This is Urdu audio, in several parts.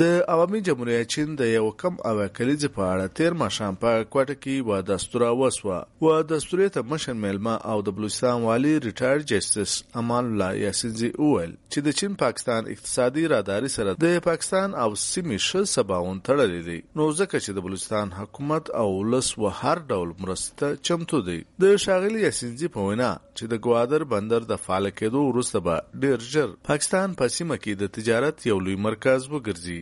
The Awami جمهوریت chain the you come او کلیز په اړه تیر ماشام په کوټه کې و دستور وسوه. و دستور ته مشن میلما او د بلوچستان والی ریټایر جسټس امان الله یاسینزی اول چې د چین پاکستان اقتصادي راداري سره د پاکستان او سیمې شل سباون تړلې دي. نو ځکه چې د بلوچستان حکومت او لس و هر ډول مرسته چمتو دی د شاغلی یاسینزی په وینا چې د ګوادر بندر د فعال کېدو وروسته به ډیر ژر پاکستان په سیمه کې د تجارت یو لوی مرکز وګرځي.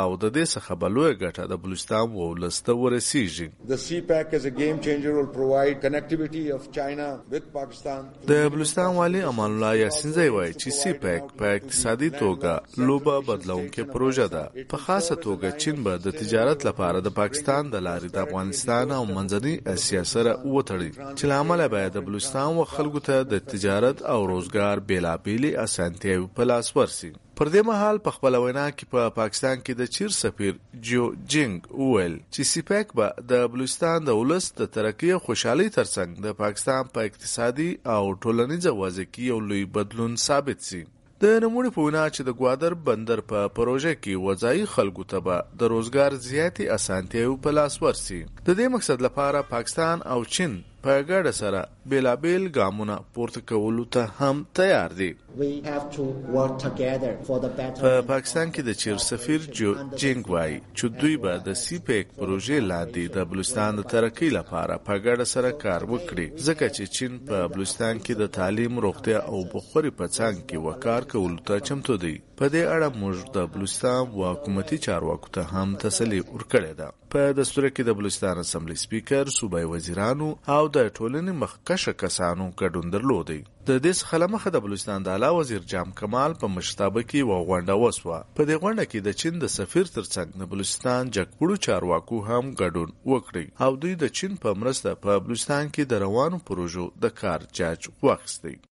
او د دې څخه بلوه ګټه د بلوچستان و ولسته ورسیږي. The CPAC as a game changer will provide connectivity of China with Pakistan. د بلوچستان والی امان الله یاسینزی وای چې سی پیک په اقتصادي توګه لوبه بدلونکې پروژه ده. په خاصه توګه چین به د تجارت لپاره د پاکستان د لارې د افغانستان او منځنۍ اسیا سره وتړي چې لامل به د بلوچستان و خلکو ته د تجارت او روزګار بیلابېلې اسانتیاوي په لاس ورسي. پر دې مهال په خپل وینا کې په پا پاکستان کې د چیر سفیر جو جنگ وویل چې سیپیک به د بلوچستان د ولس د ترقی او خوشحالي ترڅنګ د پاکستان په پا اقتصادي او ټولنیز وضع کې یو لوی بدلون ثابت سي. د نموړي په وینا چې د ګوادر بندر په پروژه کې وځای خلکو ته به د روزګار زیاتی اسانتیاوي په لاس ورسي. د دې مقصد لپاره پاکستان او چین په ګډه سره بیلابیل ګامونه پورته کولو ته هم تیار دي. په پاکستان کې د چیر سفیر جو جنگ وای چې دوی به د سی پیک پروژې لاندې د بلوچستان د ترقی لپاره په ګډه سره کار وکړي. ځکه چې چین په بلوچستان کې د تعلیم روغتیا او بخوري په څنګ کې وکړ کولو ته چمتو دی. په دې اړه موږ د بلوچستان و حکومتي چارواکو ته هم تسلی ورکړې ده. په دستور کې د بلوچستان اسمبلی سپیکر صوبای وزیرانو او د ټولنې مخکشه کسانو ګډون درلودي د دې څخه مخه د بلوچستان د اعلی وزیر جام کمال په مشتابه کې و غونډه وسوه. په دې غونډه کې د چین د سفیر ترڅنګ د بلوچستان جګپړو چارواکو هم ګډون وکړي. او دوی د چین په مرسته په بلوچستان کې د روانو پروژو د کار جاج واخیستی